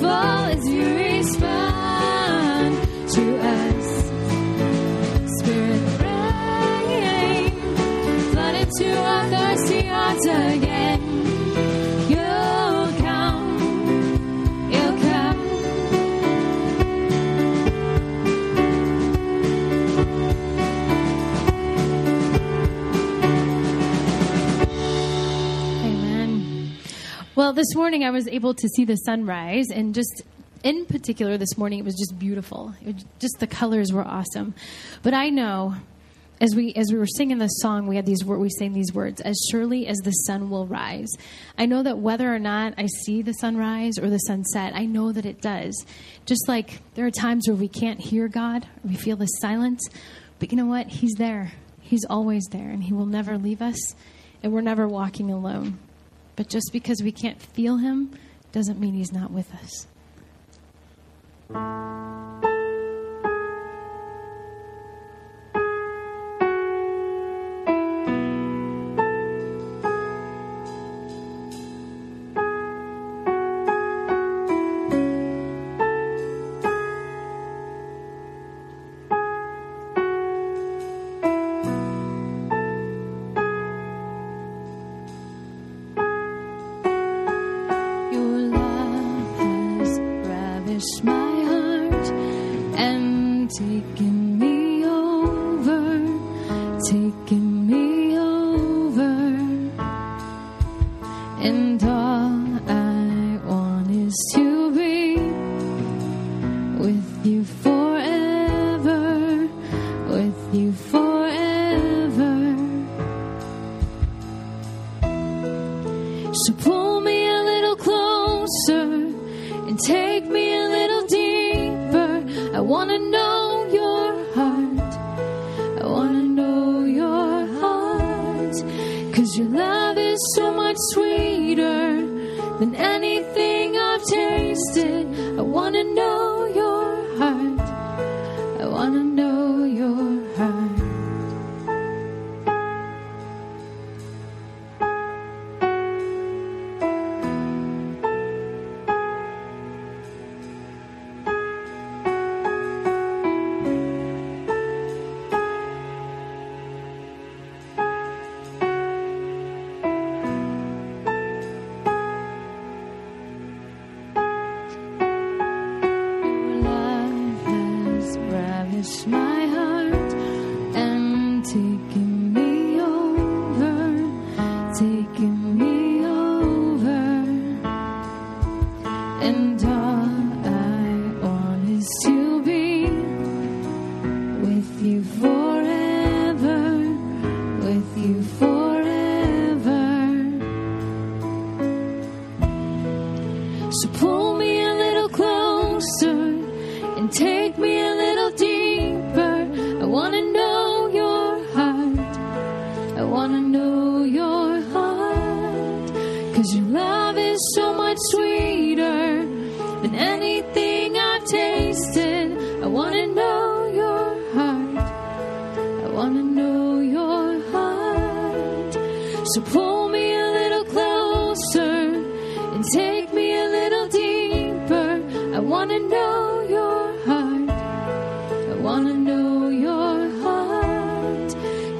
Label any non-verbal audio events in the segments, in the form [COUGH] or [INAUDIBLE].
glory Well, this morning I was able to see the sunrise, and just in particular, this morning it was just beautiful. Was just the colors were awesome. But I know, as we as we were singing this song, we had these we sang these words: "As surely as the sun will rise." I know that whether or not I see the sunrise or the sunset, I know that it does. Just like there are times where we can't hear God, we feel the silence, but you know what? He's there. He's always there, and He will never leave us, and we're never walking alone. But just because we can't feel him doesn't mean he's not with us. So pull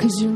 Cause your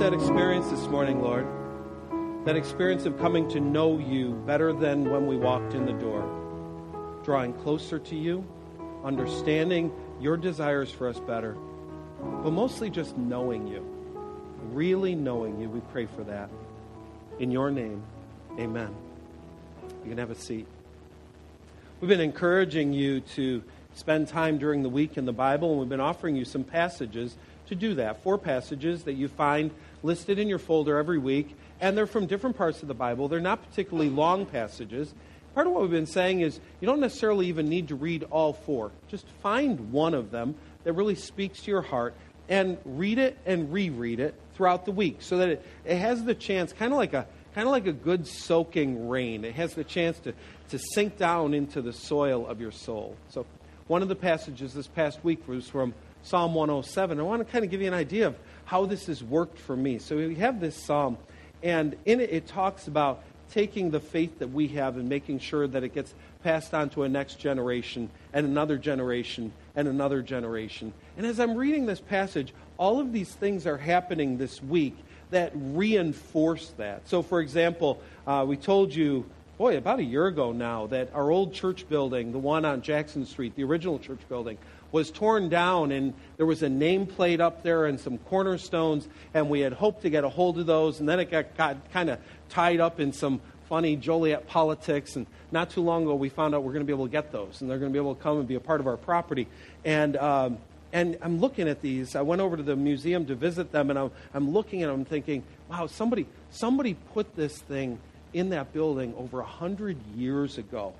that experience this morning, Lord. That experience of coming to know you better than when we walked in the door. Drawing closer to you, understanding your desires for us better, but mostly just knowing you. Really knowing you. We pray for that. In your name, amen. You can have a seat. We've been encouraging you to spend time during the week in the Bible, and we've been offering you some passages to do that. Four passages that you find listed in your folder every week, and they're from different parts of the Bible. They're not particularly long passages. Part of what we've been saying is you don't necessarily even need to read all four. Just find one of them that really speaks to your heart and read it and reread it throughout the week so that it, it has the chance, kind of like a kind of like a good soaking rain. It has the chance to, to sink down into the soil of your soul. So, one of the passages this past week was from Psalm 107. I want to kind of give you an idea of how this has worked for me. So, we have this psalm, and in it, it talks about taking the faith that we have and making sure that it gets passed on to a next generation and another generation and another generation. And as I'm reading this passage, all of these things are happening this week that reinforce that. So, for example, uh, we told you, boy, about a year ago now, that our old church building, the one on Jackson Street, the original church building, was torn down, and there was a nameplate up there and some cornerstones, and we had hoped to get a hold of those, and then it got, got kind of tied up in some funny Joliet politics, and not too long ago we found out we're going to be able to get those, and they're going to be able to come and be a part of our property. And um, and I'm looking at these. I went over to the museum to visit them, and I'm, I'm looking at them, thinking, wow, somebody somebody put this thing in that building over a hundred years ago.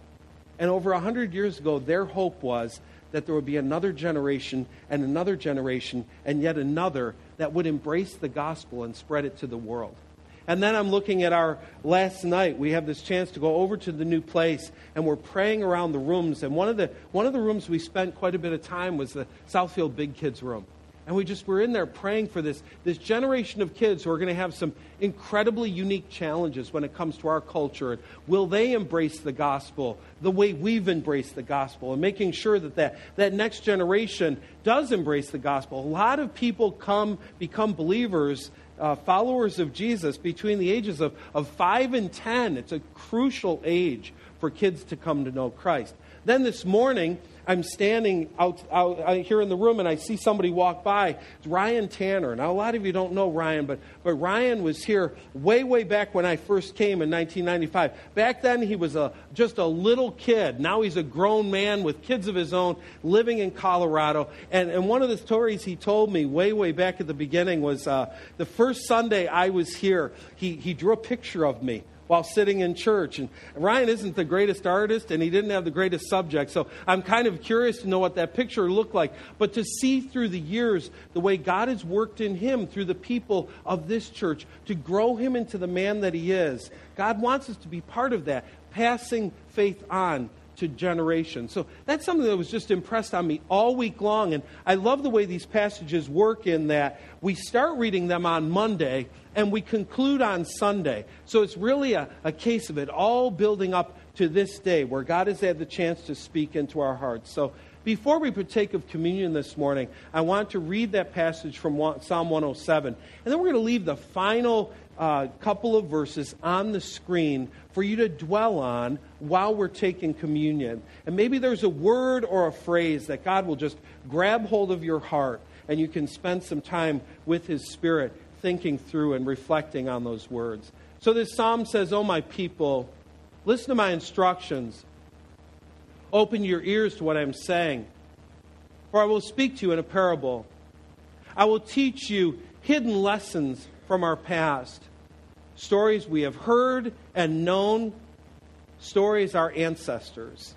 And over a hundred years ago, their hope was that there would be another generation and another generation and yet another that would embrace the gospel and spread it to the world. And then I'm looking at our last night. We have this chance to go over to the new place, and we're praying around the rooms. And one of the, one of the rooms we spent quite a bit of time was the Southfield Big Kids room. And we just were in there praying for this, this generation of kids who are going to have some incredibly unique challenges when it comes to our culture. Will they embrace the gospel the way we've embraced the gospel? And making sure that, that that next generation does embrace the gospel. A lot of people come, become believers, uh, followers of Jesus between the ages of, of 5 and 10. It's a crucial age for kids to come to know Christ. Then this morning, I'm standing out, out, out, here in the room and I see somebody walk by. It's Ryan Tanner. Now, a lot of you don't know Ryan, but, but Ryan was here way, way back when I first came in 1995. Back then, he was a, just a little kid. Now he's a grown man with kids of his own living in Colorado. And, and one of the stories he told me way, way back at the beginning was uh, the first Sunday I was here, he, he drew a picture of me while sitting in church. And Ryan isn't the greatest artist, and he didn't have the greatest subject. So I'm kind of curious to know what that picture looked like. But to see through the years the way God has worked in him through the people of this church to grow him into the man that he is, God wants us to be part of that, passing faith on to generations. So that's something that was just impressed on me all week long. And I love the way these passages work in that we start reading them on Monday and we conclude on Sunday. So it's really a, a case of it all building up to this day where God has had the chance to speak into our hearts. So before we partake of communion this morning, I want to read that passage from Psalm 107. And then we're going to leave the final uh, couple of verses on the screen for you to dwell on while we're taking communion. And maybe there's a word or a phrase that God will just grab hold of your heart and you can spend some time with His Spirit thinking through and reflecting on those words. So this psalm says, Oh, my people, listen to my instructions. Open your ears to what I'm saying. For I will speak to you in a parable. I will teach you hidden lessons from our past stories we have heard and known, stories our ancestors,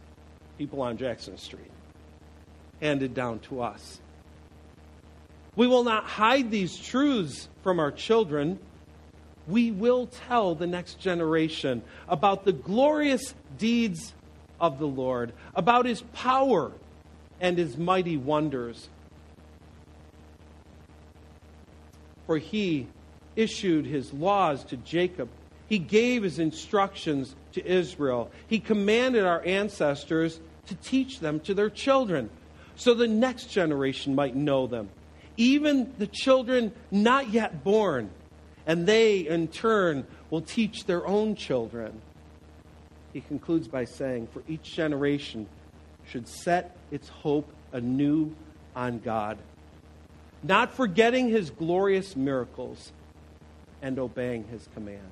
people on Jackson Street, handed down to us. We will not hide these truths from our children. We will tell the next generation about the glorious deeds of the Lord, about his power and his mighty wonders. For he issued his laws to Jacob. He gave his instructions to Israel. He commanded our ancestors to teach them to their children so the next generation might know them, even the children not yet born. And they, in turn, will teach their own children. He concludes by saying, For each generation should set its hope anew on God, not forgetting his glorious miracles and obeying his commands.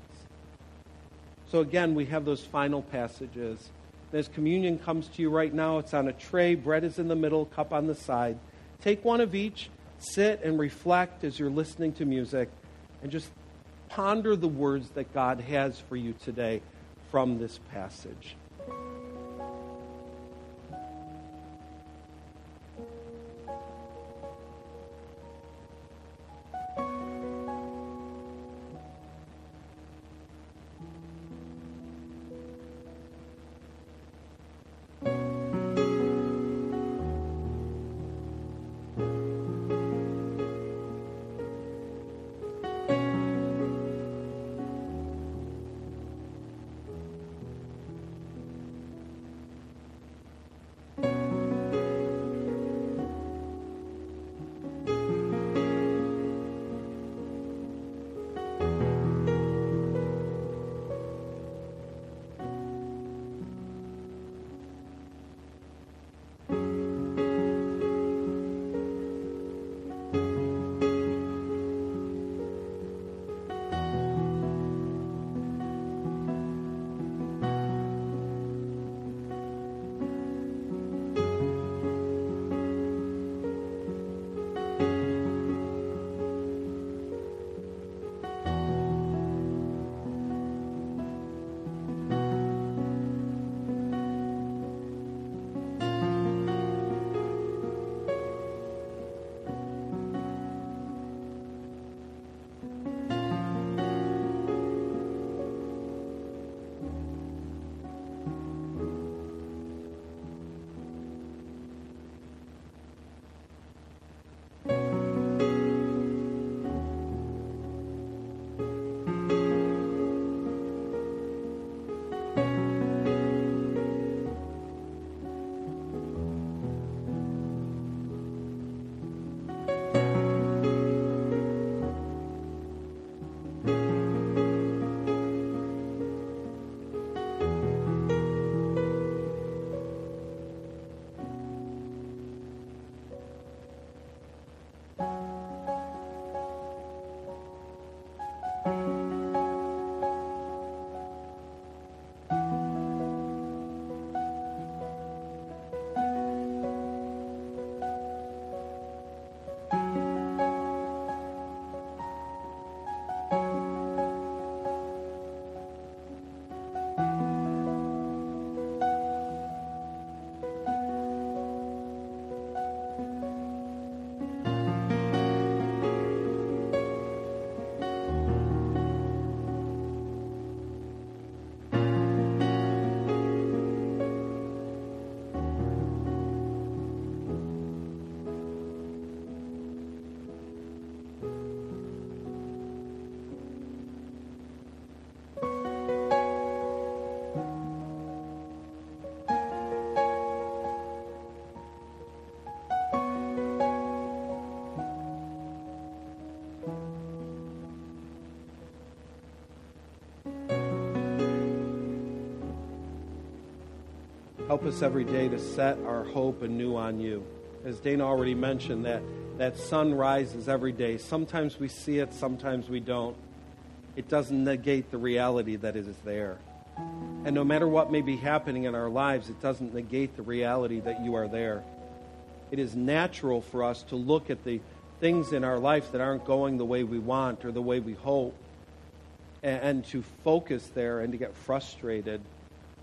So again, we have those final passages. As communion comes to you right now, it's on a tray, bread is in the middle, cup on the side. Take one of each, sit and reflect as you're listening to music, and just ponder the words that God has for you today from this passage. Help us every day to set our hope anew on you. As Dana already mentioned, that, that sun rises every day. Sometimes we see it, sometimes we don't. It doesn't negate the reality that it is there. And no matter what may be happening in our lives, it doesn't negate the reality that you are there. It is natural for us to look at the things in our life that aren't going the way we want or the way we hope and, and to focus there and to get frustrated.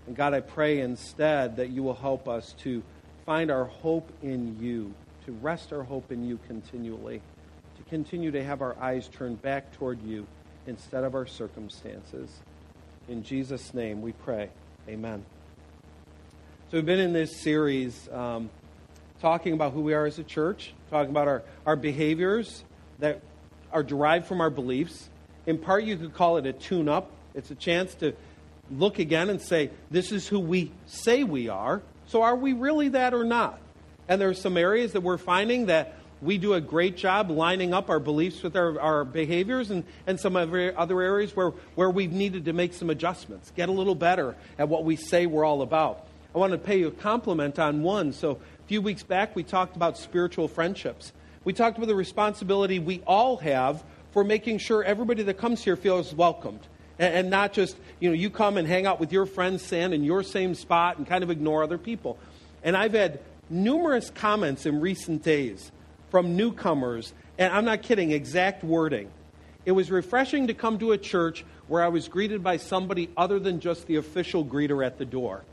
And God, I pray instead that you will help us to find our hope in you, to rest our hope in you continually, to continue to have our eyes turned back toward you instead of our circumstances. In Jesus' name we pray. Amen. So we've been in this series um, talking about who we are as a church, talking about our, our behaviors that are derived from our beliefs. In part, you could call it a tune up. It's a chance to look again and say, this is who we say we are. So are we really that or not? And there are some areas that we're finding that we do a great job lining up our beliefs with our, our behaviors and, and some other areas where, where we've needed to make some adjustments, get a little better at what we say we're all about. I want to pay you a compliment on one. So, a few weeks back, we talked about spiritual friendships. We talked about the responsibility we all have for making sure everybody that comes here feels welcomed. And, and not just, you know, you come and hang out with your friends, stand in your same spot, and kind of ignore other people. And I've had numerous comments in recent days from newcomers, and I'm not kidding, exact wording. It was refreshing to come to a church where I was greeted by somebody other than just the official greeter at the door.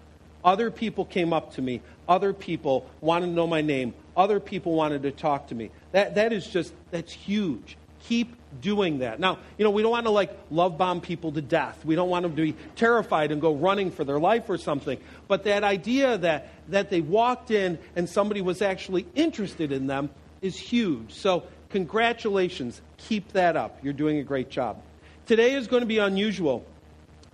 Other people came up to me. Other people wanted to know my name. Other people wanted to talk to me. That, that is just, that's huge. Keep doing that. Now, you know, we don't want to like love bomb people to death. We don't want them to be terrified and go running for their life or something. But that idea that, that they walked in and somebody was actually interested in them is huge. So, congratulations. Keep that up. You're doing a great job. Today is going to be unusual.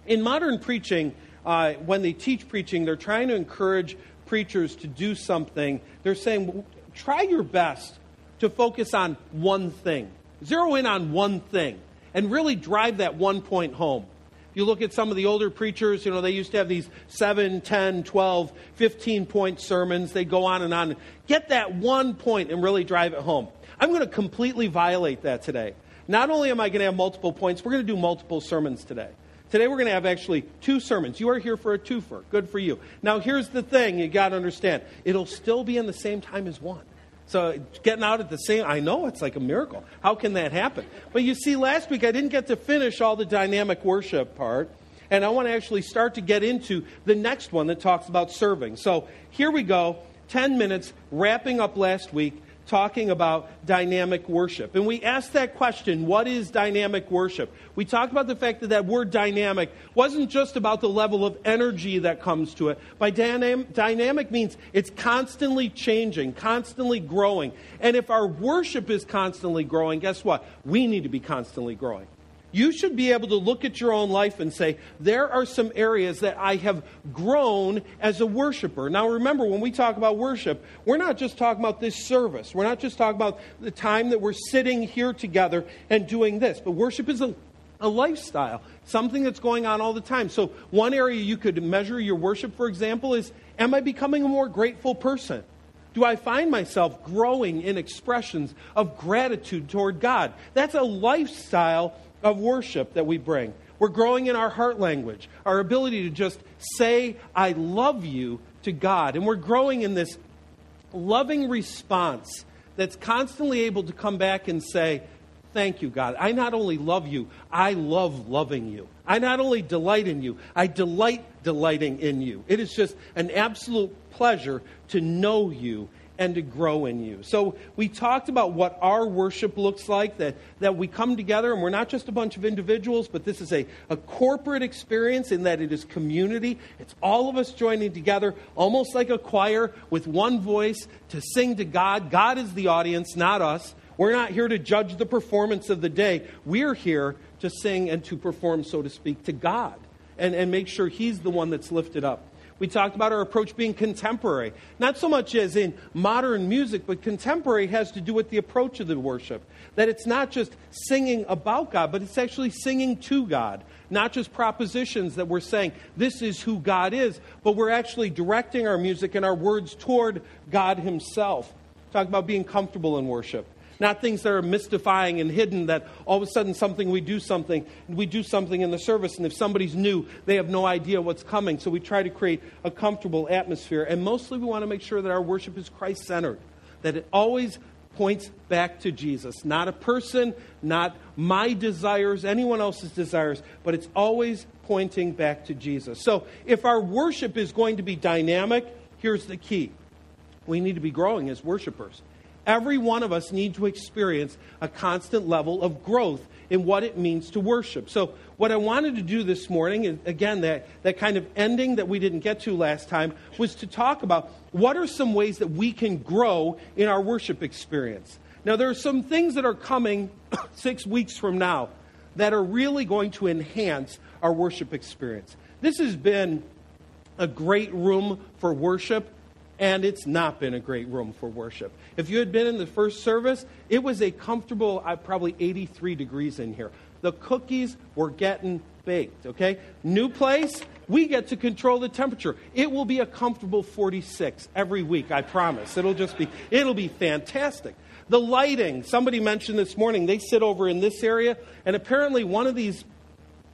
In modern preaching, uh, when they teach preaching, they're trying to encourage preachers to do something. They're saying, try your best to focus on one thing. Zero in on one thing and really drive that one point home. If you look at some of the older preachers, you know, they used to have these 7, 10, 12, 15 point sermons. They go on and on. Get that one point and really drive it home. I'm going to completely violate that today. Not only am I going to have multiple points, we're going to do multiple sermons today. Today we're going to have actually two sermons. You are here for a twofer. Good for you. Now here's the thing you got to understand. It'll still be in the same time as one. So getting out at the same, I know it's like a miracle. How can that happen? But you see, last week I didn't get to finish all the dynamic worship part. And I want to actually start to get into the next one that talks about serving. So here we go 10 minutes, wrapping up last week talking about dynamic worship. And we asked that question what is dynamic worship? We talked about the fact that that word dynamic wasn't just about the level of energy that comes to it. By dynam- dynamic means it's constantly changing, constantly growing. And if our worship is constantly growing, guess what? We need to be constantly growing you should be able to look at your own life and say, there are some areas that I have grown as a worshiper. Now, remember, when we talk about worship, we're not just talking about this service. We're not just talking about the time that we're sitting here together and doing this. But worship is a, a lifestyle, something that's going on all the time. So, one area you could measure your worship, for example, is Am I becoming a more grateful person? Do I find myself growing in expressions of gratitude toward God? That's a lifestyle of worship that we bring. We're growing in our heart language, our ability to just say, I love you to God. And we're growing in this loving response that's constantly able to come back and say, Thank you, God. I not only love you, I love loving you. I not only delight in you, I delight delighting in you. It is just an absolute pleasure to know you and to grow in you. So we talked about what our worship looks like, that, that we come together and we're not just a bunch of individuals, but this is a, a corporate experience in that it is community. It's all of us joining together, almost like a choir with one voice to sing to God. God is the audience, not us. We're not here to judge the performance of the day. We're here to sing and to perform, so to speak, to God and, and make sure He's the one that's lifted up. We talked about our approach being contemporary. Not so much as in modern music, but contemporary has to do with the approach of the worship. That it's not just singing about God, but it's actually singing to God. Not just propositions that we're saying, this is who God is, but we're actually directing our music and our words toward God Himself. Talk about being comfortable in worship not things that are mystifying and hidden that all of a sudden something we do something we do something in the service and if somebody's new they have no idea what's coming. So we try to create a comfortable atmosphere. And mostly we want to make sure that our worship is christ centered that it always points back to jesus. Not a person not my desires anyone else's desires but it's always pointing back to jesus. So if our worship is going to be dynamic here's the key. We need to be growing as worshipers Every one of us need to experience a constant level of growth in what it means to worship. So, what I wanted to do this morning, and again, that, that kind of ending that we didn't get to last time, was to talk about what are some ways that we can grow in our worship experience. Now, there are some things that are coming [COUGHS] six weeks from now that are really going to enhance our worship experience. This has been a great room for worship and it's not been a great room for worship. If you had been in the first service, it was a comfortable, uh, probably 83 degrees in here. The cookies were getting baked, okay? New place, we get to control the temperature. It will be a comfortable 46 every week, I promise. It'll just be, it'll be fantastic. The lighting, somebody mentioned this morning, they sit over in this area, and apparently one of these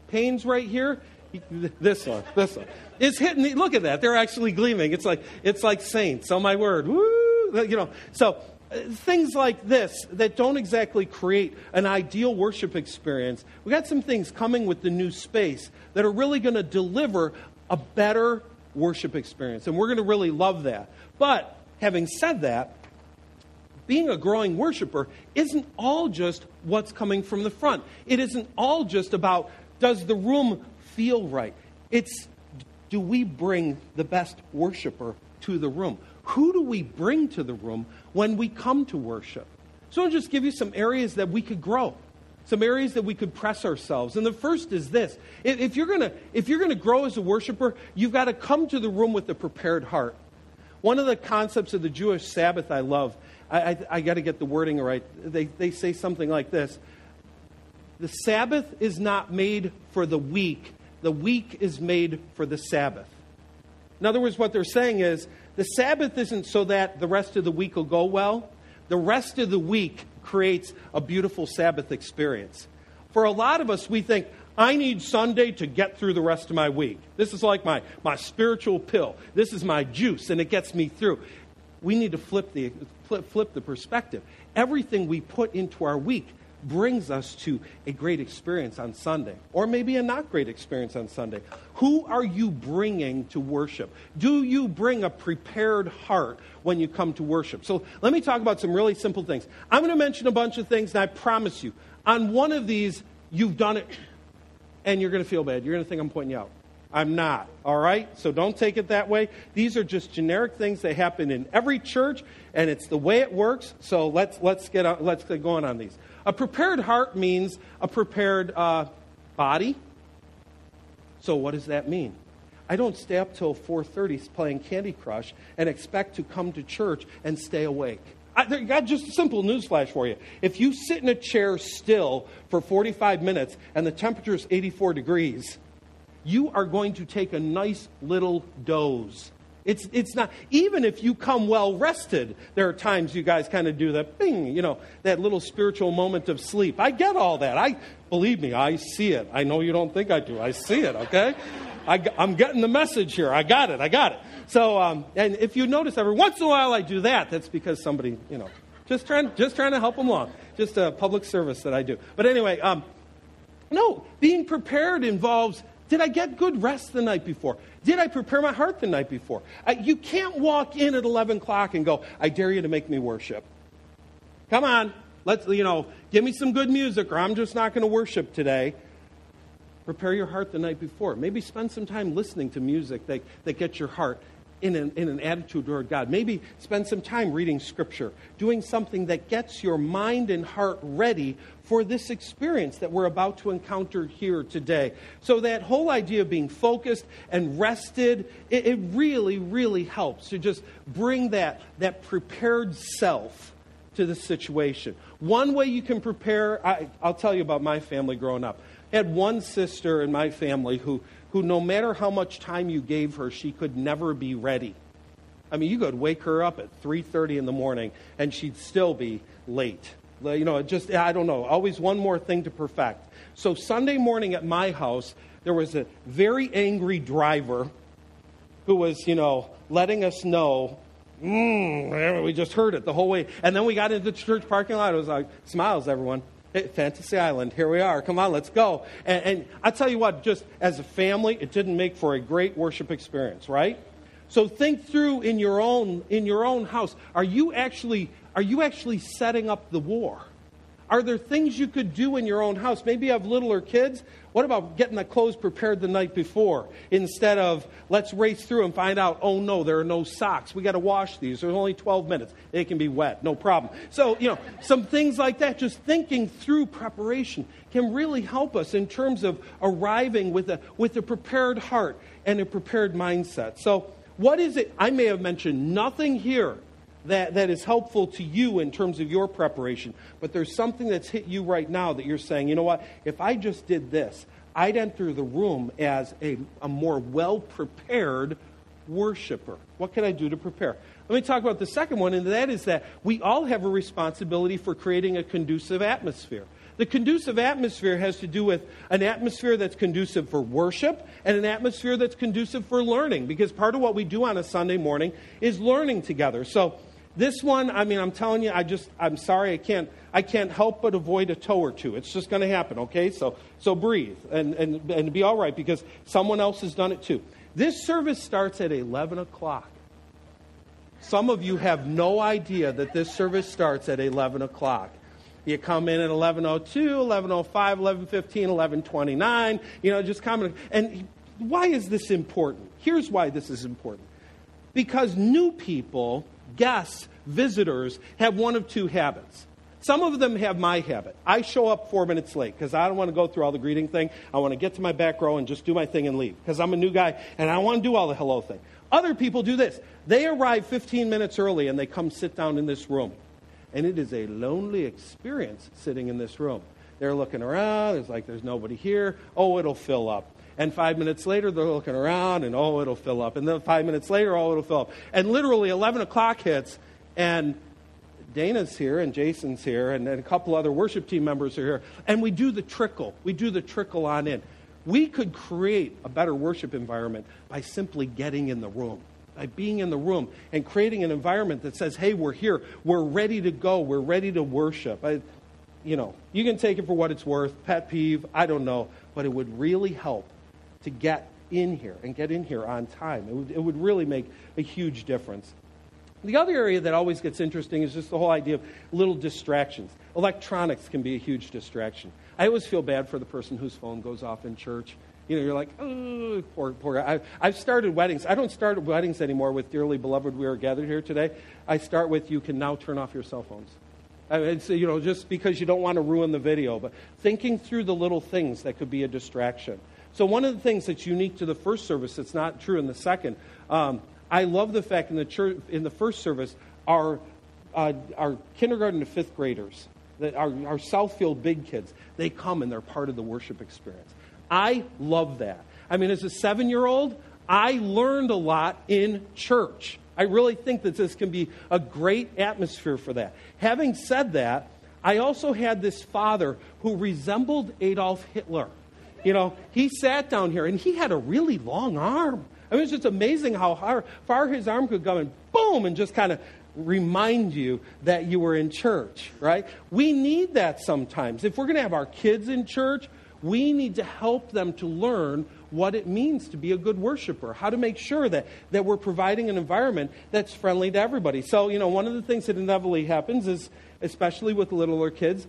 panes right here this one, this one. It's hitting. Look at that. They're actually gleaming. It's like it's like saints. Oh my word. Woo! You know. So uh, things like this that don't exactly create an ideal worship experience. We got some things coming with the new space that are really going to deliver a better worship experience, and we're going to really love that. But having said that, being a growing worshiper isn't all just what's coming from the front. It isn't all just about does the room feel right. It's do we bring the best worshiper to the room? Who do we bring to the room when we come to worship? So I'll just give you some areas that we could grow, some areas that we could press ourselves. And the first is this: if you're gonna if you're gonna grow as a worshiper, you've got to come to the room with a prepared heart. One of the concepts of the Jewish Sabbath I love. I, I, I got to get the wording right. They, they say something like this The Sabbath is not made for the week, the week is made for the Sabbath. In other words, what they're saying is the Sabbath isn't so that the rest of the week will go well. The rest of the week creates a beautiful Sabbath experience. For a lot of us, we think, I need Sunday to get through the rest of my week. This is like my, my spiritual pill. This is my juice, and it gets me through. We need to flip the, flip, flip the perspective. Everything we put into our week brings us to a great experience on Sunday, or maybe a not great experience on Sunday. Who are you bringing to worship? Do you bring a prepared heart when you come to worship? So let me talk about some really simple things. I'm going to mention a bunch of things, and I promise you, on one of these, you've done it, and you're going to feel bad. You're going to think I'm pointing you out. I'm not. All right? So don't take it that way. These are just generic things that happen in every church, and it's the way it works. So let's, let's, get, on, let's get going on these. A prepared heart means a prepared uh, body. So what does that mean? I don't stay up till 4:30 playing Candy Crush and expect to come to church and stay awake. I got just a simple newsflash for you. If you sit in a chair still for 45 minutes and the temperature is 84 degrees, you are going to take a nice little doze. It's, it's not, even if you come well rested, there are times you guys kind of do that bing, you know, that little spiritual moment of sleep. I get all that. I, believe me, I see it. I know you don't think I do. I see it, okay? I, am getting the message here. I got it. I got it. So, um, and if you notice every once in a while I do that, that's because somebody, you know, just trying, just trying to help them along. Just a public service that I do. But anyway, um, no, being prepared involves did I get good rest the night before? Did I prepare my heart the night before? You can't walk in at 11 o'clock and go, I dare you to make me worship. Come on, let's, you know, give me some good music or I'm just not going to worship today. Prepare your heart the night before. Maybe spend some time listening to music that, that gets your heart in an, in an attitude toward God. Maybe spend some time reading Scripture, doing something that gets your mind and heart ready for this experience that we're about to encounter here today. So, that whole idea of being focused and rested, it, it really, really helps to just bring that, that prepared self to the situation. One way you can prepare, I, I'll tell you about my family growing up. I had one sister in my family who who no matter how much time you gave her, she could never be ready. I mean, you could wake her up at 3:30 in the morning and she'd still be late. You know, just I don't know, always one more thing to perfect. So Sunday morning at my house, there was a very angry driver who was, you know, letting us know Mm, we just heard it the whole way. And then we got into the church parking lot. It was like, smiles, everyone. Fantasy Island, here we are. Come on, let's go. And, and I tell you what, just as a family, it didn't make for a great worship experience, right? So think through in your own in your own house. Are you actually are you actually setting up the war? Are there things you could do in your own house? Maybe you have littler kids. What about getting the clothes prepared the night before instead of let's race through and find out, oh no, there are no socks. We got to wash these. There's only 12 minutes. They can be wet, no problem. So, you know, some things like that, just thinking through preparation can really help us in terms of arriving with a, with a prepared heart and a prepared mindset. So, what is it? I may have mentioned nothing here that, that is helpful to you in terms of your preparation. But there's something that's hit you right now that you're saying, you know what? If I just did this, I'd enter the room as a, a more well prepared worshiper. What can I do to prepare? Let me talk about the second one, and that is that we all have a responsibility for creating a conducive atmosphere. The conducive atmosphere has to do with an atmosphere that's conducive for worship and an atmosphere that's conducive for learning, because part of what we do on a Sunday morning is learning together. So this one, I mean, I'm telling you, I just, I'm sorry, I can't, I can't help but avoid a toe or two. It's just going to happen, okay? So, so breathe and, and, and be all right because someone else has done it too. This service starts at 11 o'clock. Some of you have no idea that this service starts at 11 o'clock. You come in at 1102, 1105, 1115, 1129, you know, just come. And why is this important? Here's why this is important. Because new people guests, visitors, have one of two habits. Some of them have my habit. I show up four minutes late because I don't want to go through all the greeting thing. I want to get to my back row and just do my thing and leave because I'm a new guy and I want to do all the hello thing. Other people do this. They arrive 15 minutes early and they come sit down in this room. And it is a lonely experience sitting in this room. They're looking around. It's like there's nobody here. Oh, it'll fill up. And five minutes later, they're looking around, and oh, it'll fill up. And then five minutes later, oh, it'll fill up. And literally, 11 o'clock hits, and Dana's here, and Jason's here, and, and a couple other worship team members are here. And we do the trickle. We do the trickle on in. We could create a better worship environment by simply getting in the room by being in the room and creating an environment that says, hey, we're here, we're ready to go, we're ready to worship. I, you know, you can take it for what it's worth, pet peeve, I don't know, but it would really help to get in here and get in here on time. It would, it would really make a huge difference. The other area that always gets interesting is just the whole idea of little distractions. Electronics can be a huge distraction. I always feel bad for the person whose phone goes off in church. You know, you're like, oh, poor, poor. I, have started weddings. I don't start weddings anymore with dearly beloved, we are gathered here today. I start with, you can now turn off your cell phones. I mean, you know, just because you don't want to ruin the video, but thinking through the little things that could be a distraction. So, one of the things that's unique to the first service that's not true in the second, um, I love the fact in the, church, in the first service, our, uh, our kindergarten to fifth graders, that our, our Southfield big kids, they come and they're part of the worship experience. I love that. I mean, as a seven year old, I learned a lot in church. I really think that this can be a great atmosphere for that. Having said that, I also had this father who resembled Adolf Hitler. You know, he sat down here and he had a really long arm. I mean, it's just amazing how far his arm could go and boom, and just kind of remind you that you were in church, right? We need that sometimes. If we're going to have our kids in church, we need to help them to learn what it means to be a good worshiper, how to make sure that, that we're providing an environment that's friendly to everybody. So, you know, one of the things that inevitably happens is, especially with littler kids,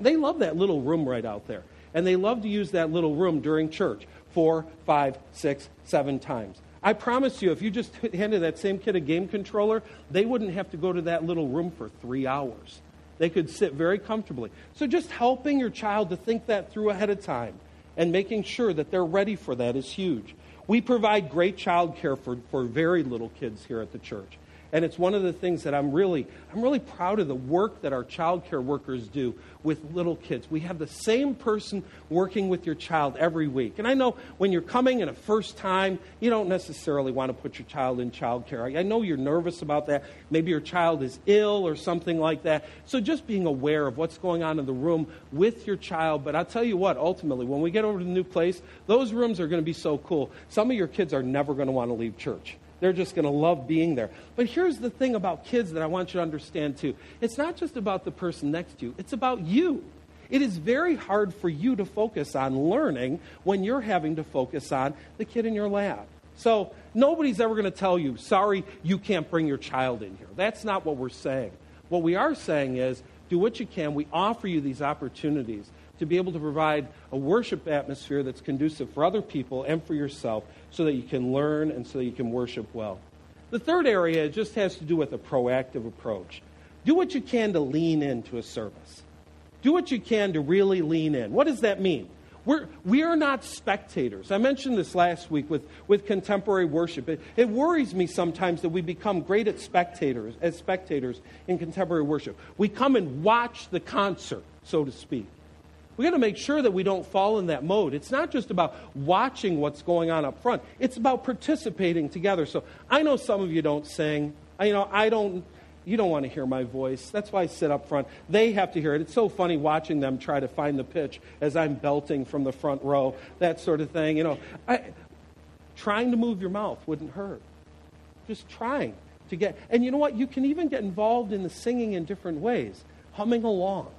they love that little room right out there. And they love to use that little room during church four, five, six, seven times. I promise you, if you just handed that same kid a game controller, they wouldn't have to go to that little room for three hours. They could sit very comfortably. So just helping your child to think that through ahead of time and making sure that they're ready for that is huge. We provide great child care for, for very little kids here at the church. And it's one of the things that I'm really, I'm really proud of the work that our child care workers do with little kids. We have the same person working with your child every week. And I know when you're coming in a first time, you don't necessarily want to put your child in child care. I know you're nervous about that. Maybe your child is ill or something like that. So just being aware of what's going on in the room with your child. But I'll tell you what, ultimately, when we get over to the new place, those rooms are going to be so cool. Some of your kids are never going to want to leave church. They're just going to love being there. But here's the thing about kids that I want you to understand too it's not just about the person next to you, it's about you. It is very hard for you to focus on learning when you're having to focus on the kid in your lap. So nobody's ever going to tell you, sorry, you can't bring your child in here. That's not what we're saying. What we are saying is, do what you can. We offer you these opportunities to be able to provide a worship atmosphere that's conducive for other people and for yourself so that you can learn and so that you can worship well. The third area just has to do with a proactive approach. Do what you can to lean into a service. Do what you can to really lean in. What does that mean? We're, we are not spectators. I mentioned this last week with, with contemporary worship. It, it worries me sometimes that we become great at spectators, as spectators in contemporary worship. We come and watch the concert, so to speak. We got to make sure that we don't fall in that mode. It's not just about watching what's going on up front. It's about participating together. So I know some of you don't sing. I, you know, I don't. You don't want to hear my voice. That's why I sit up front. They have to hear it. It's so funny watching them try to find the pitch as I'm belting from the front row, that sort of thing. You know, I, trying to move your mouth wouldn't hurt. Just trying to get. And you know what? You can even get involved in the singing in different ways, humming along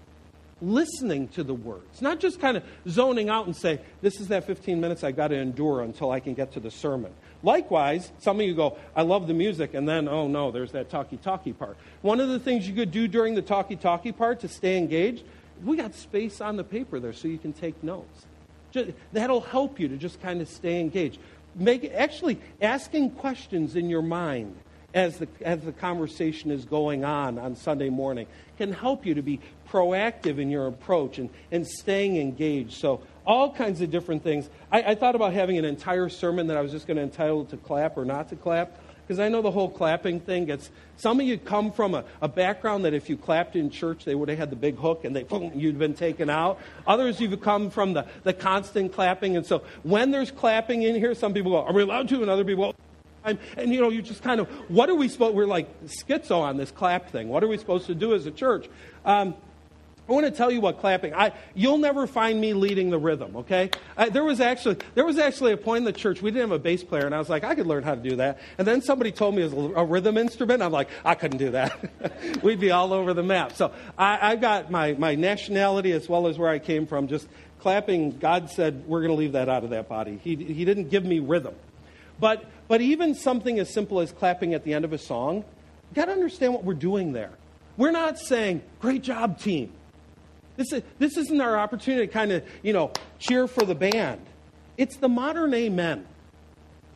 listening to the words, not just kind of zoning out and say, This is that 15 minutes I've got to endure until I can get to the sermon. Likewise, some of you go, I love the music, and then, oh no, there's that talkie talkie part. One of the things you could do during the talkie talkie part to stay engaged, we got space on the paper there so you can take notes. Just, that'll help you to just kind of stay engaged. Make, actually, asking questions in your mind as the, as the conversation is going on on Sunday morning can help you to be proactive in your approach and, and staying engaged. So, all kinds of different things. I, I thought about having an entire sermon that I was just going to entitle to clap or not to clap because I know the whole clapping thing gets. Some of you come from a, a, background that if you clapped in church, they would have had the big hook and they boom, you'd been taken out. Others, you've come from the, the constant clapping. And so when there's clapping in here, some people go, Are we allowed to? And other people and you know, you just kind of, what are we supposed, we're like schizo on this clap thing. What are we supposed to do as a church? Um, I want to tell you what clapping. I, you'll never find me leading the rhythm. Okay? I, there was actually there was actually a point in the church we didn't have a bass player, and I was like, I could learn how to do that. And then somebody told me it was a, a rhythm instrument. I'm like, I couldn't do that. [LAUGHS] We'd be all over the map. So I, I got my my nationality as well as where I came from. Just clapping. God said we're going to leave that out of that body. He he didn't give me rhythm. But, but even something as simple as clapping at the end of a song, you got to understand what we're doing there. We're not saying, great job, team. This, is, this isn't our opportunity to kind of, you know, cheer for the band. It's the modern amen.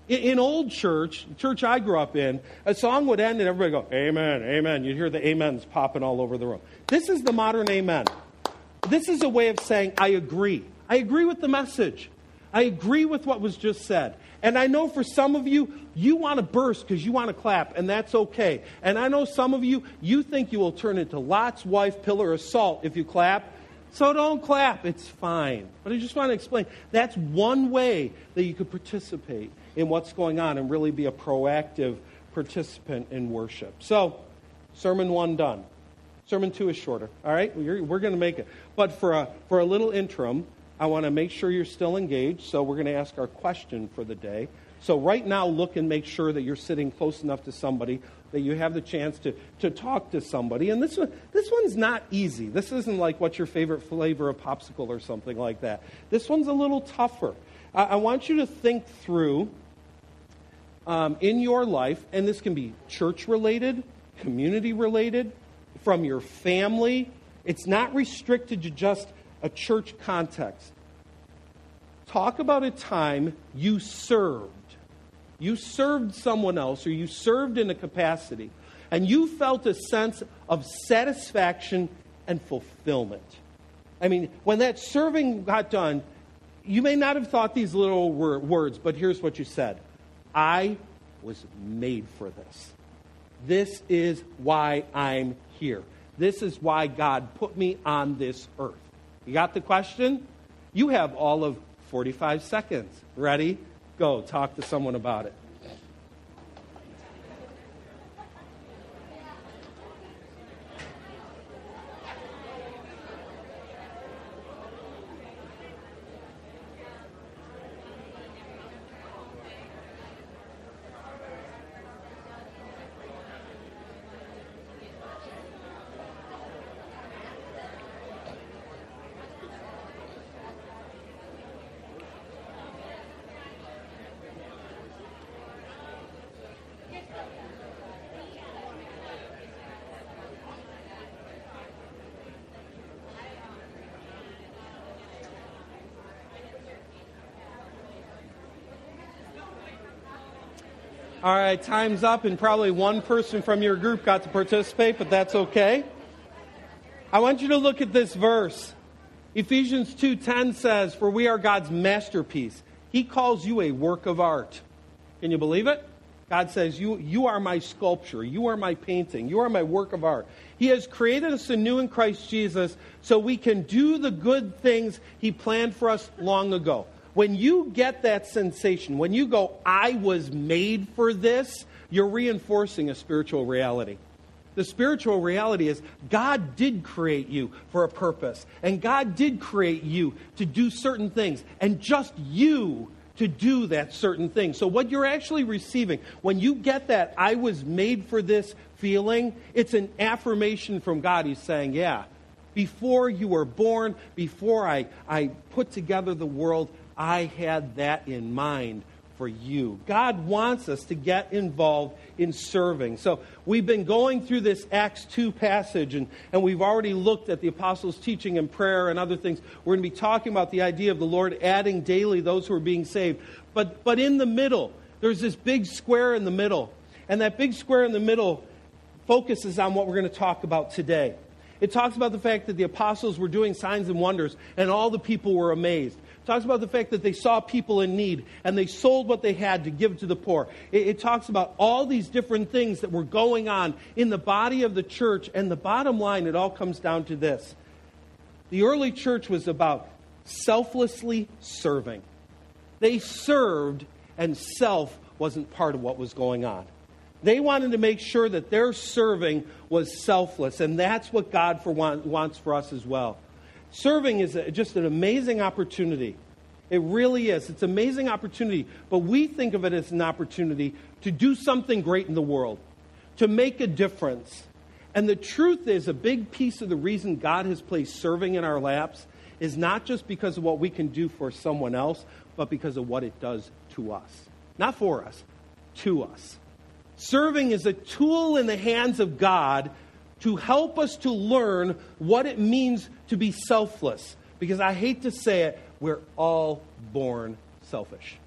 In, in old church, church I grew up in, a song would end and everybody go, amen, amen. You'd hear the amens popping all over the room. This is the modern amen. This is a way of saying, I agree. I agree with the message. I agree with what was just said. And I know for some of you, you want to burst because you want to clap, and that's okay. And I know some of you, you think you will turn into Lot's wife, pillar of salt, if you clap. So don't clap. It's fine. But I just want to explain that's one way that you could participate in what's going on and really be a proactive participant in worship. So, sermon one done. Sermon two is shorter. All right? We're, we're going to make it. But for a, for a little interim, I want to make sure you're still engaged, so we're going to ask our question for the day. So, right now, look and make sure that you're sitting close enough to somebody that you have the chance to, to talk to somebody. And this, one, this one's not easy. This isn't like what's your favorite flavor of popsicle or something like that. This one's a little tougher. I, I want you to think through um, in your life, and this can be church related, community related, from your family. It's not restricted to just a church context. Talk about a time you served you served someone else or you served in a capacity and you felt a sense of satisfaction and fulfillment. I mean, when that serving got done, you may not have thought these little wor- words, but here's what you said I was made for this. This is why I'm here. This is why God put me on this earth. You got the question? You have all of 45 seconds. Ready? Go. Talk to someone about it. All right, time's up, and probably one person from your group got to participate, but that's okay. I want you to look at this verse. Ephesians 2:10 says, "For we are God's masterpiece. He calls you a work of art." Can you believe it? God says, you, you are my sculpture. You are my painting. You are my work of art. He has created us anew in Christ Jesus so we can do the good things He planned for us long ago when you get that sensation, when you go, I was made for this, you're reinforcing a spiritual reality. The spiritual reality is God did create you for a purpose, and God did create you to do certain things, and just you to do that certain thing. So, what you're actually receiving, when you get that, I was made for this feeling, it's an affirmation from God. He's saying, Yeah, before you were born, before I, I put together the world, I had that in mind for you. God wants us to get involved in serving. So we've been going through this Acts 2 passage, and, and we've already looked at the apostles' teaching and prayer and other things. We're going to be talking about the idea of the Lord adding daily those who are being saved. But, but in the middle, there's this big square in the middle. And that big square in the middle focuses on what we're going to talk about today. It talks about the fact that the apostles were doing signs and wonders, and all the people were amazed talks about the fact that they saw people in need and they sold what they had to give to the poor. It, it, talks about all these different things that were going on in the body of the church. And the bottom line, it all comes down to this the early church was about selflessly serving. They served, and self wasn't part of what was going on. They wanted to make sure that their serving was selfless, and that's what God for want, wants for us as well. Serving is a, just an amazing opportunity. It really is. It's an amazing opportunity, but we think of it as an opportunity to do something great in the world, to make a difference. And the truth is, a big piece of the reason God has placed serving in our laps is not just because of what we can do for someone else, but because of what it does to us. Not for us, to us. Serving is a tool in the hands of God to help us to learn what it means to be selfless. Because I hate to say it, we're all born selfish.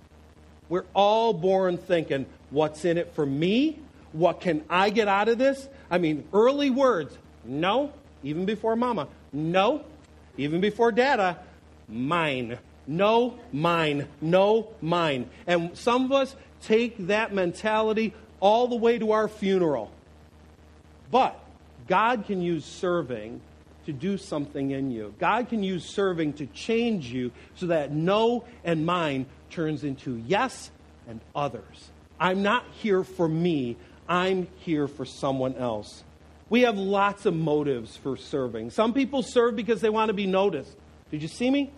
We're all born thinking, what's in it for me? What can I get out of this? I mean, early words, no, even before mama, no, even before dada, mine. No, mine. No, mine. And some of us take that mentality all the way to our funeral. But God can use serving to do something in you. God can use serving to change you so that no and mine turns into yes and others. I'm not here for me, I'm here for someone else. We have lots of motives for serving. Some people serve because they want to be noticed. Did you see me?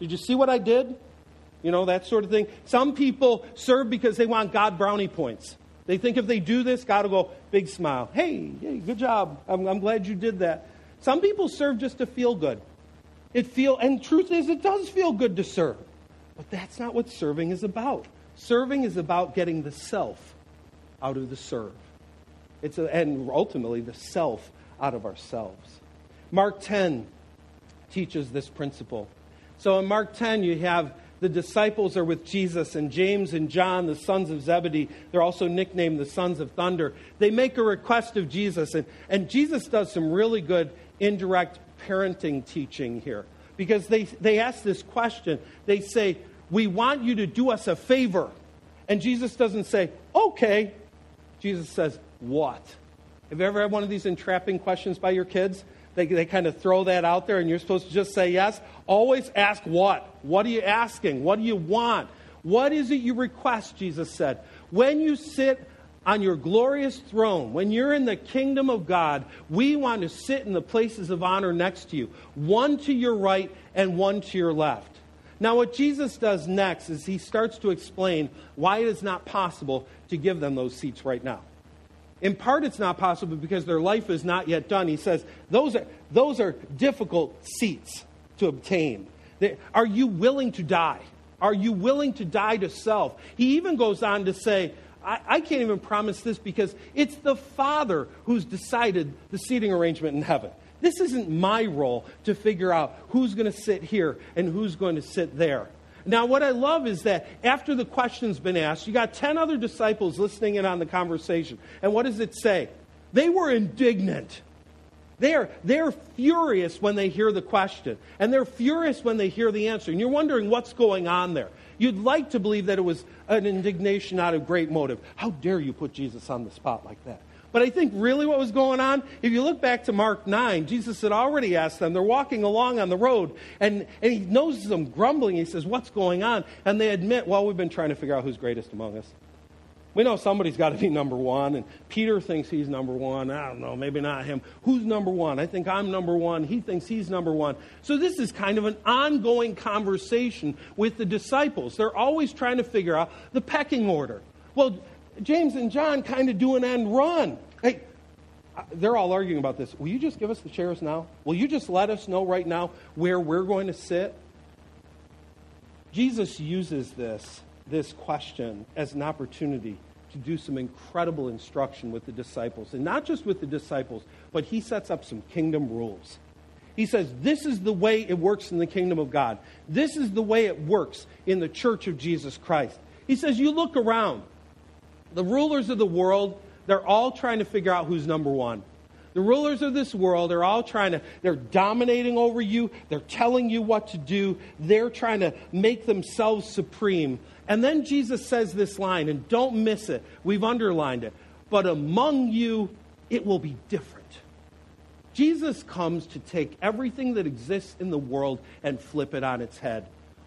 Did you see what I did? You know, that sort of thing. Some people serve because they want God brownie points. They think if they do this, God will go, big smile. Hey, hey good job. I'm, I'm glad you did that. Some people serve just to feel good. It feel, and truth is, it does feel good to serve. But that's not what serving is about. Serving is about getting the self out of the serve. It's a, and ultimately the self out of ourselves. Mark 10 teaches this principle. So in Mark 10, you have the disciples are with Jesus, and James and John, the sons of Zebedee, they're also nicknamed the sons of thunder. They make a request of Jesus, and, and Jesus does some really good indirect parenting teaching here because they, they ask this question. They say, We want you to do us a favor. And Jesus doesn't say, Okay. Jesus says, What? Have you ever had one of these entrapping questions by your kids? They, they kind of throw that out there, and you're supposed to just say yes. Always ask what? What are you asking? What do you want? What is it you request? Jesus said. When you sit on your glorious throne, when you're in the kingdom of God, we want to sit in the places of honor next to you, one to your right and one to your left. Now, what Jesus does next is he starts to explain why it is not possible to give them those seats right now. In part, it's not possible because their life is not yet done. He says those are, those are difficult seats to obtain. They, are you willing to die? Are you willing to die to self? He even goes on to say, I, I can't even promise this because it's the Father who's decided the seating arrangement in heaven. This isn't my role to figure out who's going to sit here and who's going to sit there. Now, what I love is that after the question's been asked, you got 10 other disciples listening in on the conversation. And what does it say? They were indignant. They're, they're furious when they hear the question, and they're furious when they hear the answer. And you're wondering what's going on there. You'd like to believe that it was an indignation out of great motive. How dare you put Jesus on the spot like that? But I think really what was going on, if you look back to Mark 9, Jesus had already asked them. They're walking along on the road, and, and he notices them grumbling. He says, What's going on? And they admit, Well, we've been trying to figure out who's greatest among us. We know somebody's got to be number one, and Peter thinks he's number one. I don't know, maybe not him. Who's number one? I think I'm number one. He thinks he's number one. So this is kind of an ongoing conversation with the disciples. They're always trying to figure out the pecking order. Well, James and John kind of do an end run. Hey, they're all arguing about this. Will you just give us the chairs now? Will you just let us know right now where we're going to sit? Jesus uses this, this question as an opportunity to do some incredible instruction with the disciples. And not just with the disciples, but he sets up some kingdom rules. He says, This is the way it works in the kingdom of God. This is the way it works in the church of Jesus Christ. He says, You look around. The rulers of the world, they're all trying to figure out who's number one. The rulers of this world are all trying to, they're dominating over you. They're telling you what to do. They're trying to make themselves supreme. And then Jesus says this line, and don't miss it. We've underlined it. But among you, it will be different. Jesus comes to take everything that exists in the world and flip it on its head.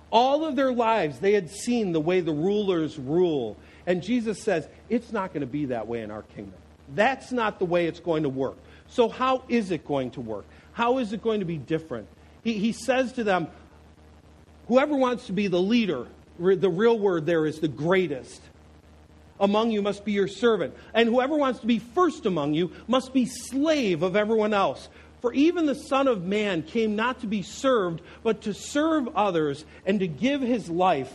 All of their lives, they had seen the way the rulers rule. And Jesus says, it's not going to be that way in our kingdom. That's not the way it's going to work. So, how is it going to work? How is it going to be different? He, he says to them, Whoever wants to be the leader, the real word there is the greatest, among you must be your servant. And whoever wants to be first among you must be slave of everyone else. For even the Son of Man came not to be served, but to serve others and to give his life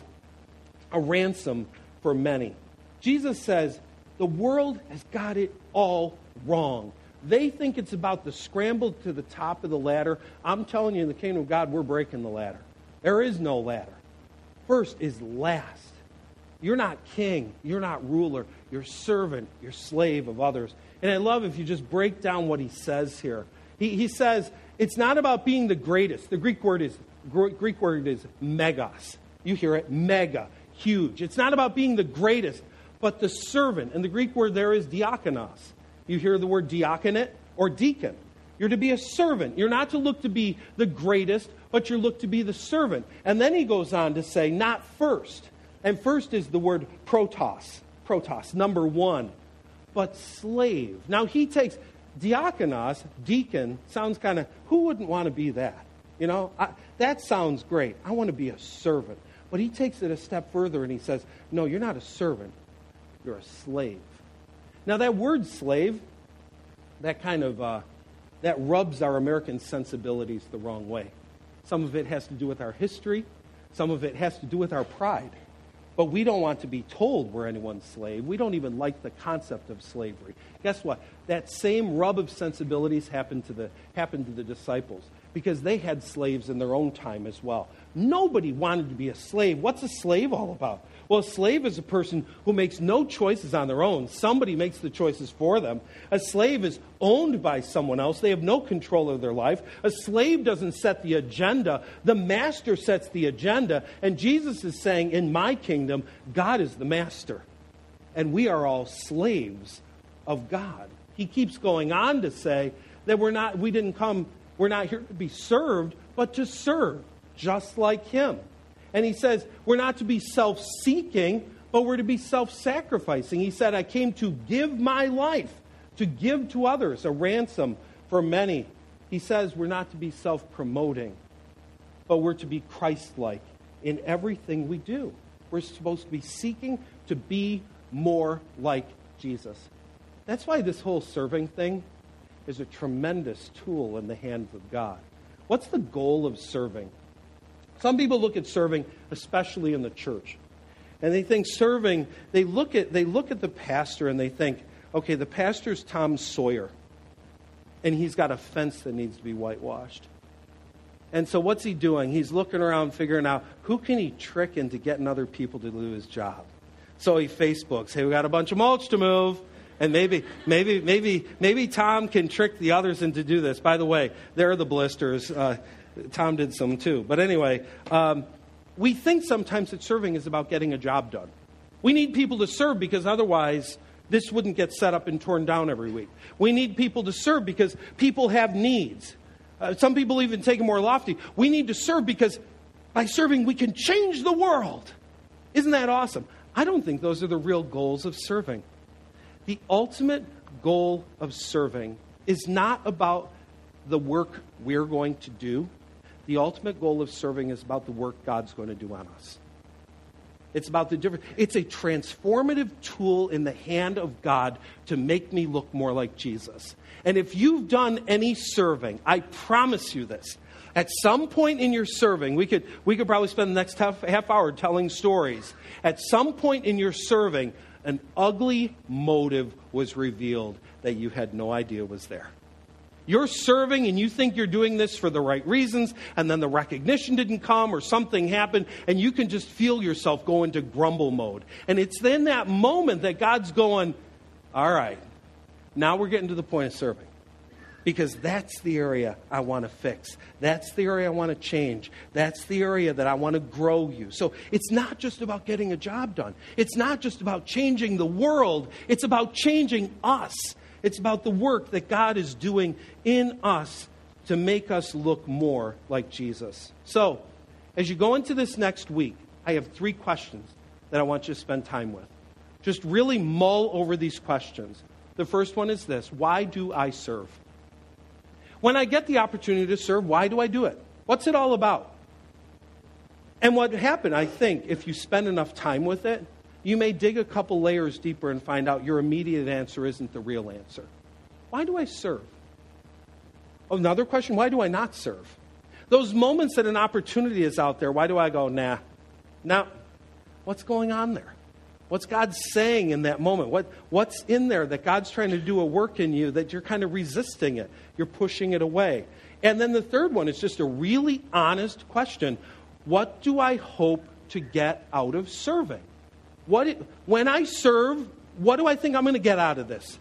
a ransom for many. Jesus says, the world has got it all wrong. They think it's about the scramble to the top of the ladder. I'm telling you, in the kingdom of God, we're breaking the ladder. There is no ladder. First is last. You're not king. You're not ruler. You're servant. You're slave of others. And I love if you just break down what he says here. He, he says it's not about being the greatest. The Greek word is Greek word is megas. You hear it, mega, huge. It's not about being the greatest, but the servant. And the Greek word there is diakonos. You hear the word diaconate or deacon. You're to be a servant. You're not to look to be the greatest, but you're look to be the servant. And then he goes on to say, not first. And first is the word protos, protos, number one, but slave. Now he takes diakonos, deacon, sounds kind of, who wouldn't want to be that? You know, I, that sounds great. I want to be a servant. But he takes it a step further and he says, no, you're not a servant, you're a slave. Now, that word slave, that kind of, uh, that rubs our American sensibilities the wrong way. Some of it has to do with our history. Some of it has to do with our pride. But we don't want to be told we're anyone's slave. We don't even like the concept of slavery. Guess what? That same rub of sensibilities happened to the, happened to the disciples. Because they had slaves in their own time as well. Nobody wanted to be a slave. What's a slave all about? Well, a slave is a person who makes no choices on their own. Somebody makes the choices for them. A slave is owned by someone else. They have no control of their life. A slave doesn't set the agenda. The master sets the agenda. And Jesus is saying, in my kingdom, God is the master. And we are all slaves of God. He keeps going on to say that we're not, we didn't come, we're not here to be served, but to serve, just like Him. And he says, we're not to be self seeking, but we're to be self sacrificing. He said, I came to give my life, to give to others a ransom for many. He says, we're not to be self promoting, but we're to be Christ like in everything we do. We're supposed to be seeking to be more like Jesus. That's why this whole serving thing is a tremendous tool in the hands of God. What's the goal of serving? Some people look at serving, especially in the church, and they think serving, they look at, they look at the pastor and they think, okay, the pastor's Tom Sawyer, and he's got a fence that needs to be whitewashed. And so what's he doing? He's looking around figuring out who can he trick into getting other people to do his job. So he Facebooks, hey, we got a bunch of mulch to move. And maybe, maybe, maybe, maybe Tom can trick the others into do this. By the way, there are the blisters. Uh, Tom did some too. But anyway, um, we think sometimes that serving is about getting a job done. We need people to serve because otherwise this wouldn't get set up and torn down every week. We need people to serve because people have needs. Uh, some people even take it more lofty. We need to serve because by serving we can change the world. Isn't that awesome? I don't think those are the real goals of serving. The ultimate goal of serving is not about the work we're going to do. The ultimate goal of serving is about the work God's going to do on us. It's about the difference. It's a transformative tool in the hand of God to make me look more like Jesus. And if you've done any serving, I promise you this. At some point in your serving, we could, we could probably spend the next half, half hour telling stories. At some point in your serving, an ugly motive was revealed that you had no idea was there. You're serving and you think you're doing this for the right reasons, and then the recognition didn't come or something happened, and you can just feel yourself go into grumble mode. And it's in that moment that God's going, All right, now we're getting to the point of serving. Because that's the area I want to fix. That's the area I want to change. That's the area that I want to grow you. So it's not just about getting a job done. It's not just about changing the world. It's about changing us it's about the work that God is doing in us to make us look more like Jesus. So, as you go into this next week, I have three questions that I want you to spend time with. Just really mull over these questions. The first one is this Why do I serve? When I get the opportunity to serve, why do I do it? What's it all about? And what happened, I think, if you spend enough time with it, you may dig a couple layers deeper and find out your immediate answer isn't the real answer. Why do I serve? Oh, another question why do I not serve? Those moments that an opportunity is out there, why do I go, nah? Now, what's going on there? What's God saying in that moment? What, what's in there that God's trying to do a work in you that you're kind of resisting it? You're pushing it away. And then the third one is just a really honest question What do I hope to get out of serving? What when I serve, what do I think I'm going to get out of this?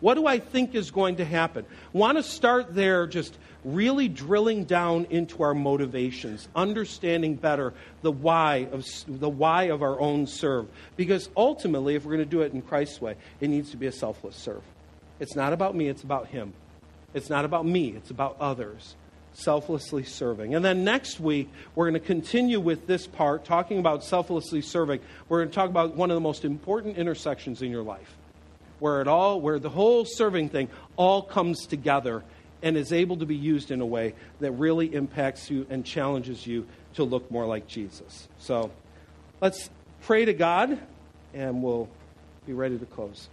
What do I think is going to happen? Want to start there, just really drilling down into our motivations, understanding better the why of the why of our own serve. Because ultimately, if we're going to do it in Christ's way, it needs to be a selfless serve. It's not about me; it's about Him. It's not about me; it's about others selflessly serving. And then next week, we're going to continue with this part, talking about selflessly serving. We're going to talk about one of the most important intersections in your life, where it all, where the whole serving thing all comes together and is able to be used in a way that really impacts you and challenges you to look more like Jesus. So let's pray to God, and we'll be ready to close.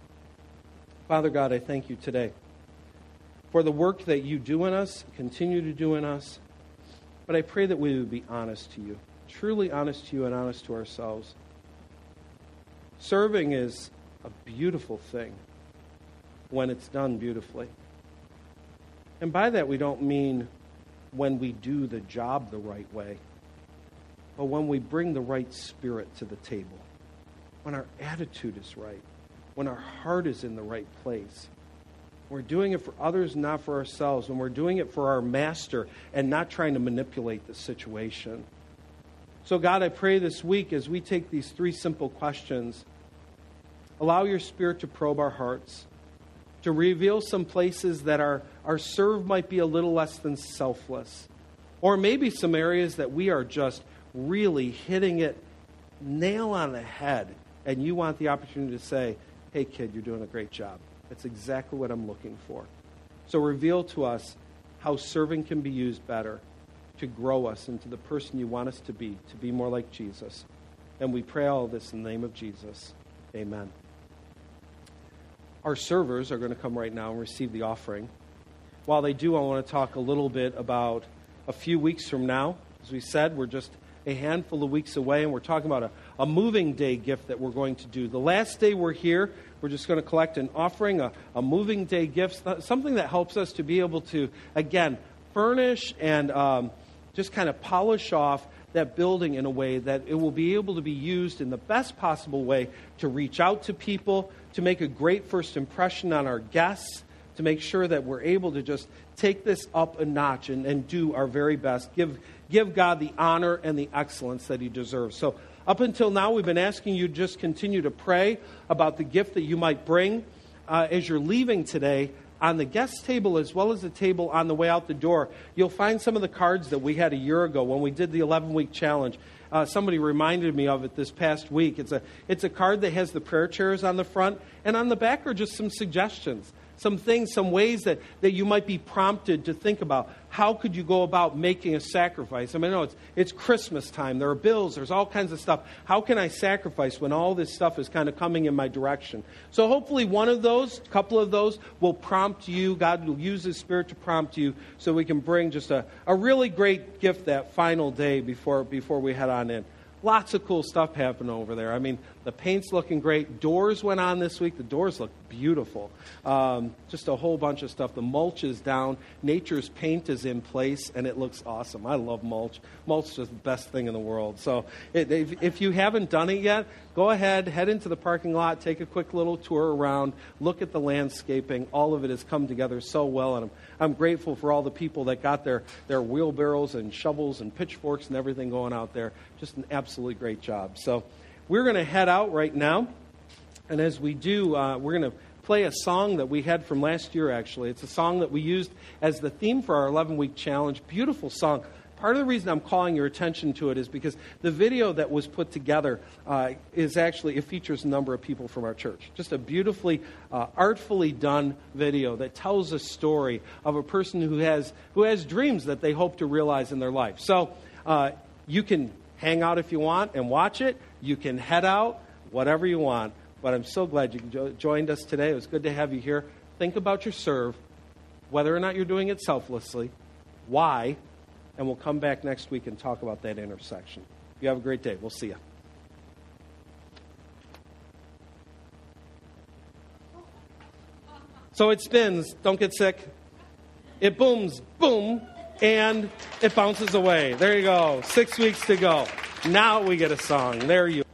Father God, I thank you today for the work that you do in us, continue to do in us. But I pray that we would be honest to you, truly honest to you and honest to ourselves. Serving is a beautiful thing when it's done beautifully. And by that, we don't mean when we do the job the right way, but when we bring the right spirit to the table, when our attitude is right, when our heart is in the right place. We're doing it for others, not for ourselves. When we're doing it for our master and not trying to manipulate the situation. So, God, I pray this week as we take these three simple questions, allow your spirit to probe our hearts, to reveal some places that our, our serve might be a little less than selfless, or maybe some areas that we are just really hitting it nail on the head, and you want the opportunity to say, hey, kid, you're doing a great job. That's exactly what I'm looking for. So reveal to us how serving can be used better to grow us into the person you want us to be, to be more like Jesus. And we pray all this in the name of Jesus. Amen. Our servers are going to come right now and receive the offering. While they do, I want to talk a little bit about a few weeks from now. As we said, we're just a handful of weeks away, and we're talking about a, a moving day gift that we're going to do. The last day we're here, we're just going to collect an offering, a, a moving day gift, something that helps us to be able to, again, furnish and um, just kind of polish off that building in a way that it will be able to be used in the best possible way to reach out to people, to make a great first impression on our guests, to make sure that we're able to just take this up a notch and, and do our very best. Give, give God the honor and the excellence that He deserves. So, up until now, we've been asking you just continue to pray about the gift that you might bring uh, as you're leaving today. On the guest table, as well as the table on the way out the door, you'll find some of the cards that we had a year ago when we did the 11 week challenge. Uh, somebody reminded me of it this past week. It's a, it's a card that has the prayer chairs on the front, and on the back are just some suggestions some things, some ways that, that you might be prompted to think about. How could you go about making a sacrifice? I mean, know it's, it's Christmas time. There are bills. There's all kinds of stuff. How can I sacrifice when all this stuff is kind of coming in my direction? So hopefully one of those, a couple of those, will prompt you. God will use His Spirit to prompt you so we can bring just a, a really great gift that final day before, before we head on in. Lots of cool stuff happening over there. I mean, the paint's looking great. Doors went on this week. The doors look beautiful. Um, just a whole bunch of stuff. The mulch is down. Nature's paint is in place, and it looks awesome. I love mulch. Mulch is the best thing in the world. So it, if, if you haven't done it yet, go ahead, head into the parking lot, take a quick little tour around, look at the landscaping. All of it has come together so well, and I'm, I'm grateful for all the people that got their, their wheelbarrows and shovels and pitchforks and everything going out there. Just an absolutely great job. So we're going to head out right now. And as we do, uh, we're going to play a song that we had from last year, actually. It's a song that we used as the theme for our 11 week challenge. Beautiful song. Part of the reason I'm calling your attention to it is because the video that was put together uh, is actually, it features a number of people from our church. Just a beautifully, uh, artfully done video that tells a story of a person who has, who has dreams that they hope to realize in their life. So uh, you can hang out if you want and watch it. You can head out, whatever you want. But I'm so glad you jo- joined us today. It was good to have you here. Think about your serve, whether or not you're doing it selflessly, why, and we'll come back next week and talk about that intersection. You have a great day. We'll see you. So it spins. Don't get sick. It booms, boom, and it bounces away. There you go. Six weeks to go. Now we get a song. There you